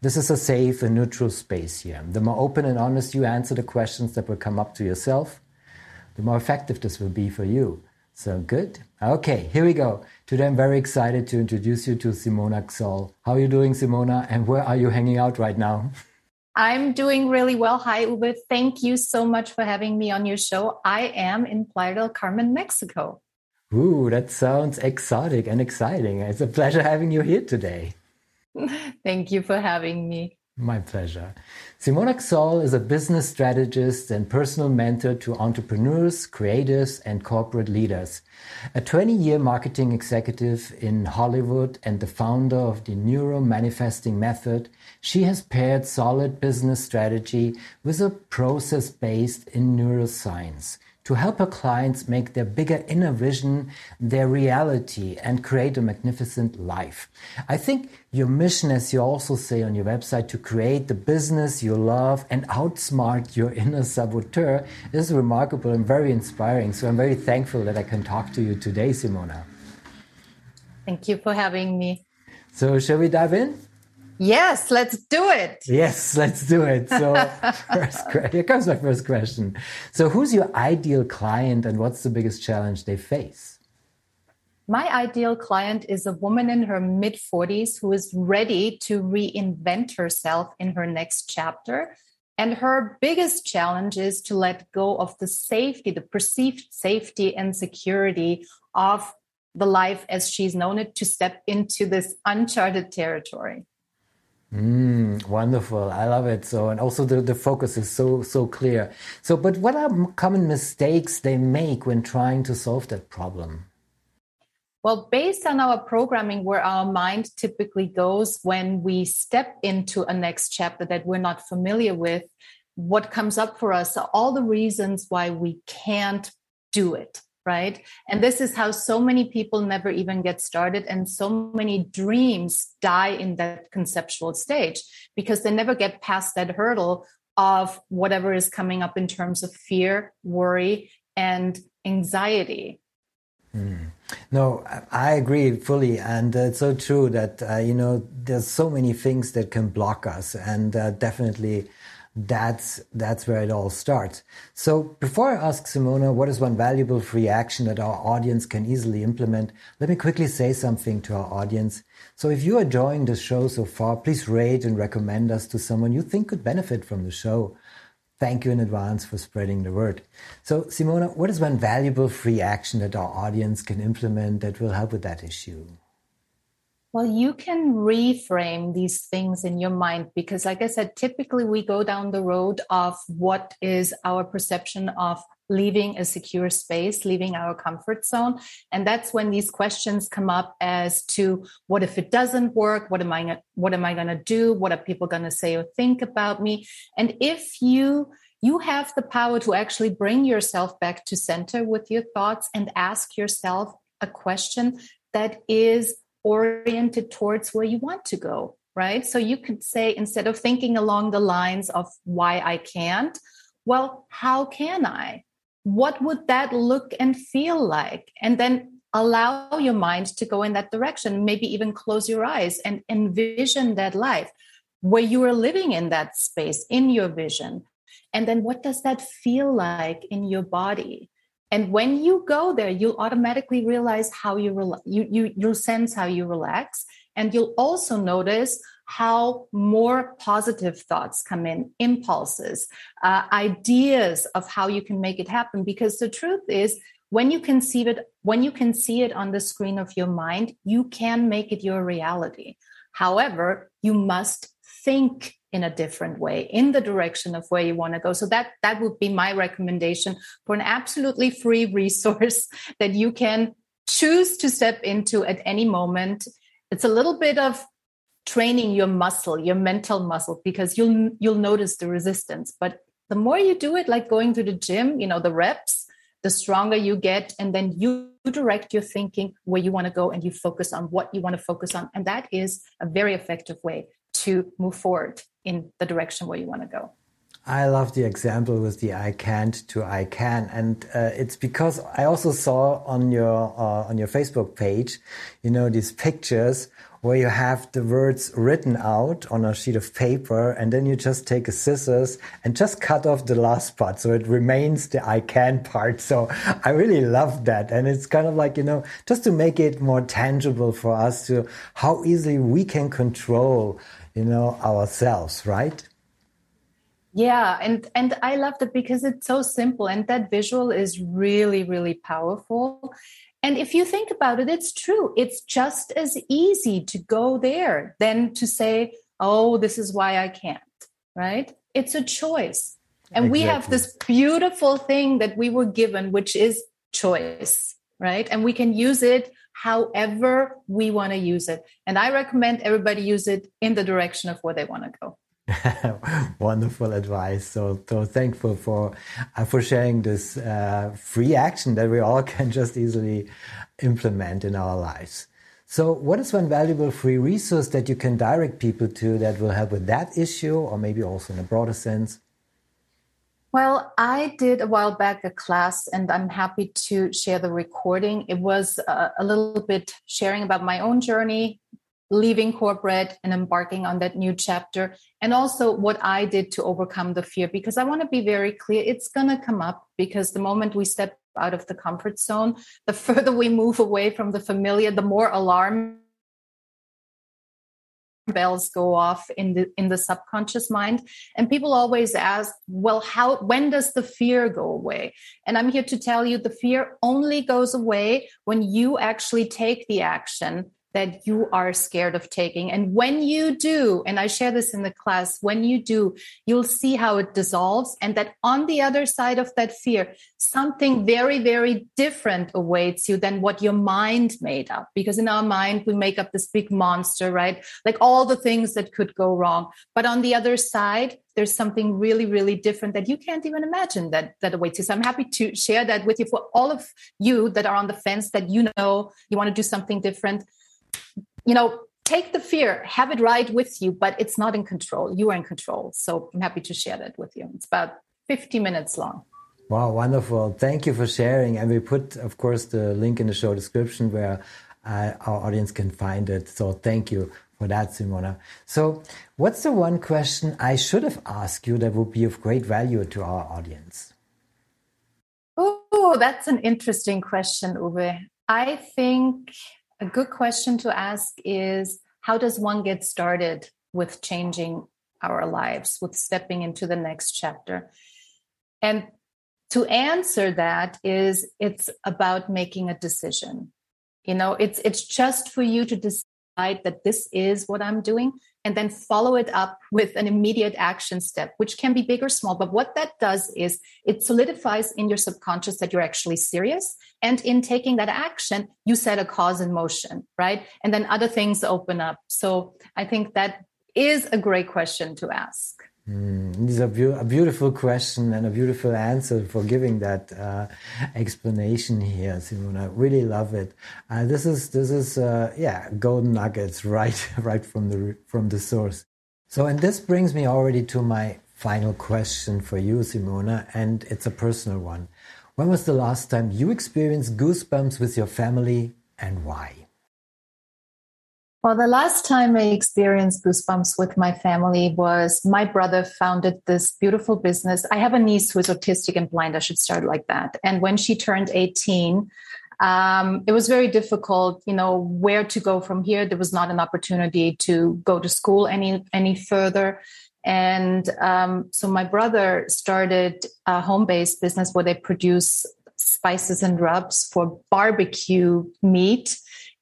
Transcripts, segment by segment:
This is a safe and neutral space here. The more open and honest you answer the questions that will come up to yourself, the more effective this will be for you. So good. Okay, here we go. Today I'm very excited to introduce you to Simona Xoll. How are you doing, Simona? And where are you hanging out right now? I'm doing really well. Hi, Uwe. Thank you so much for having me on your show. I am in Playa del Carmen, Mexico. Ooh, that sounds exotic and exciting. It's a pleasure having you here today. Thank you for having me. My pleasure. Simona Xoll is a business strategist and personal mentor to entrepreneurs, creators, and corporate leaders. A 20 year marketing executive in Hollywood and the founder of the Neuro Manifesting Method, she has paired solid business strategy with a process based in neuroscience to help her clients make their bigger inner vision their reality and create a magnificent life. I think your mission, as you also say on your website, to create the business you love and outsmart your inner saboteur is remarkable and very inspiring. So I'm very thankful that I can talk to you today, Simona. Thank you for having me. So, shall we dive in? Yes, let's do it. Yes, let's do it. So, first, here comes my first question. So, who's your ideal client and what's the biggest challenge they face? My ideal client is a woman in her mid 40s who is ready to reinvent herself in her next chapter. And her biggest challenge is to let go of the safety, the perceived safety and security of the life as she's known it to step into this uncharted territory. Mm, wonderful. I love it. So, and also the, the focus is so, so clear. So, but what are common mistakes they make when trying to solve that problem? Well, based on our programming, where our mind typically goes when we step into a next chapter that we're not familiar with, what comes up for us are all the reasons why we can't do it right? And this is how so many people never even get started, and so many dreams die in that conceptual stage because they never get past that hurdle of whatever is coming up in terms of fear, worry, and anxiety. Mm. No, I agree fully, and uh, it's so true that uh, you know there's so many things that can block us, and uh, definitely that's that's where it all starts. So before I ask Simona what is one valuable free action that our audience can easily implement, let me quickly say something to our audience. So if you are enjoying the show so far, please rate and recommend us to someone you think could benefit from the show. Thank you in advance for spreading the word. So Simona, what is one valuable free action that our audience can implement that will help with that issue? Well, you can reframe these things in your mind because, like I said, typically we go down the road of what is our perception of leaving a secure space, leaving our comfort zone. And that's when these questions come up as to what if it doesn't work? What am I, what am I going to do? What are people going to say or think about me? And if you, you have the power to actually bring yourself back to center with your thoughts and ask yourself a question that is oriented towards where you want to go, right? So you could say, instead of thinking along the lines of why I can't, well, how can I? What would that look and feel like? And then allow your mind to go in that direction. Maybe even close your eyes and envision that life where you are living in that space, in your vision. And then what does that feel like in your body? And when you go there, you'll automatically realize how you, rela- you, you, you'll sense how you relax. And you'll also notice how more positive thoughts come in, impulses, uh, ideas of how you can make it happen. Because the truth is, when you conceive it, when you can see it on the screen of your mind, you can make it your reality. However, you must think in a different way in the direction of where you want to go so that that would be my recommendation for an absolutely free resource that you can choose to step into at any moment it's a little bit of training your muscle, your mental muscle, because you'll you'll notice the resistance. But the more you do it, like going to the gym, you know, the reps, the stronger you get, and then you direct your thinking where you want to go and you focus on what you want to focus on. And that is a very effective way to move forward in the direction where you want to go. I love the example with the I can't to I can, and uh, it's because I also saw on your uh, on your Facebook page, you know, these pictures where you have the words written out on a sheet of paper, and then you just take a scissors and just cut off the last part, so it remains the I can part. So I really love that, and it's kind of like you know, just to make it more tangible for us to how easily we can control, you know, ourselves, right? yeah and and i love that because it's so simple and that visual is really really powerful. And if you think about it it's true. It's just as easy to go there than to say oh this is why i can't right? It's a choice. And exactly. we have this beautiful thing that we were given which is choice right? And we can use it however we want to use it and i recommend everybody use it in the direction of where they want to go Wonderful advice. So, so thankful for uh, for sharing this uh, free action that we all can just easily implement in our lives. So, what is one valuable free resource that you can direct people to that will help with that issue, or maybe also in a broader sense? Well, I did a while back a class, and I'm happy to share the recording. It was uh, a little bit sharing about my own journey, leaving corporate and embarking on that new chapter and also what i did to overcome the fear because i want to be very clear it's going to come up because the moment we step out of the comfort zone the further we move away from the familiar the more alarm bells go off in the in the subconscious mind. And people always ask well how when does the fear go away? And i'm here to tell you the fear only goes away when you actually take the action that you are scared of taking. And when you do, and I share this in the class, when you do, you'll see how it dissolves. And that on the other side of that fear, something very, very different awaits you than what your mind made up. Because in our mind, we make up this big monster, right? Like all the things that could go wrong. But on the other side, there's something really, really different that you can't even imagine that that awaits you. So I'm happy to share that with you for all of you that are on the fence that you know you want to do something different you know, take the fear, have it ride with you, but it's not in control. You are in control. So I'm happy to share that with you. It's about 50 minutes long. Wow, wonderful. Thank you for sharing. And we put, of course, the link in the show description where uh, our audience can find it. So thank you for that, Simona. So, what's the one question I should have asked you that would be of great value to our audience? Oh, that's an interesting question, Uwe. I think a good question to ask is how does one get started with changing our lives, with stepping into the next chapter? And to answer that is it's about making a decision. You know, it's it's just for you to decide that this is what I'm doing and then follow it up with an immediate action step, which can be big or small. But what that does is it solidifies in your subconscious that you're actually serious. And in taking that action, you set a cause in motion, right? And then other things open up. So I think that is a great question to ask. Mm, this is a, be- a, beautiful question and a beautiful answer for giving that uh, explanation here, Simona. I really love it. Uh, this is this is uh, yeah, golden nuggets right right from the from the source. So, and this brings me already to my final question for you, Simona, and it's a personal one. When was the last time you experienced goosebumps with your family, and why? Well, the last time I experienced goosebumps with my family was my brother founded this beautiful business. I have a niece who is autistic and blind. I should start like that. And when she turned 18, um, it was very difficult, you know, where to go from here. There was not an opportunity to go to school any any further. And um, so my brother started a home-based business where they produce spices and rubs for barbecue meat.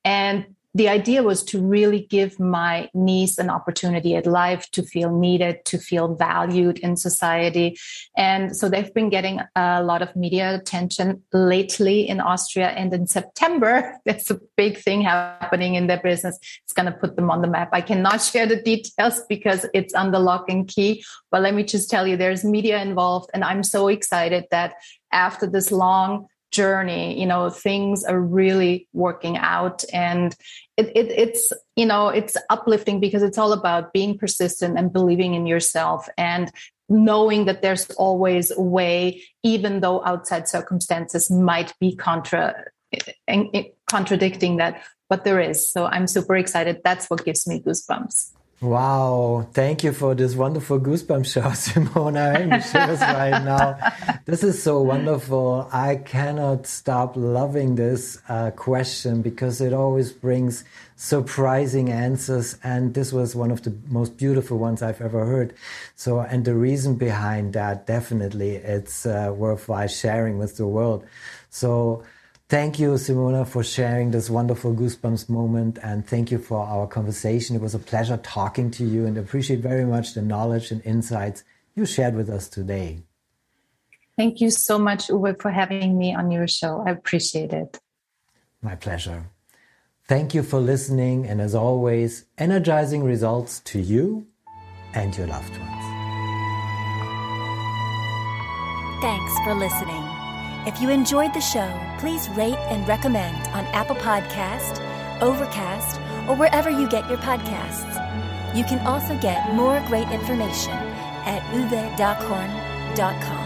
And the idea was to really give my niece an opportunity at life to feel needed, to feel valued in society. And so they've been getting a lot of media attention lately in Austria. And in September, there's a big thing happening in their business. It's going to put them on the map. I cannot share the details because it's under lock and key. But let me just tell you, there's media involved. And I'm so excited that after this long journey you know things are really working out. And it, it, it's you know it's uplifting because it's all about being persistent and believing in yourself and knowing that there's always a way even though outside circumstances might be contra contradicting that but there is. So i'm super excited. That's what gives me goosebumps Wow, thank you for this wonderful goosebump show, Simona. I'm shivers right now. This is so wonderful. I cannot stop loving this uh, question because it always brings surprising answers. And this was one of the most beautiful ones I've ever heard. So, and the reason behind that, definitely, it's uh, worthwhile sharing with the world. So, Thank you, Simona, for sharing this wonderful Goosebumps moment. And thank you for our conversation. It was a pleasure talking to you and appreciate very much the knowledge and insights you shared with us today. Thank you so much, Uwe, for having me on your show. I appreciate it. My pleasure. Thank you for listening. And as always, energizing results to you and your loved ones. Thanks for listening. If you enjoyed the show, please rate and recommend on Apple Podcast, Overcast, or wherever you get your podcasts. You can also get more great information at uwedockhorn.com.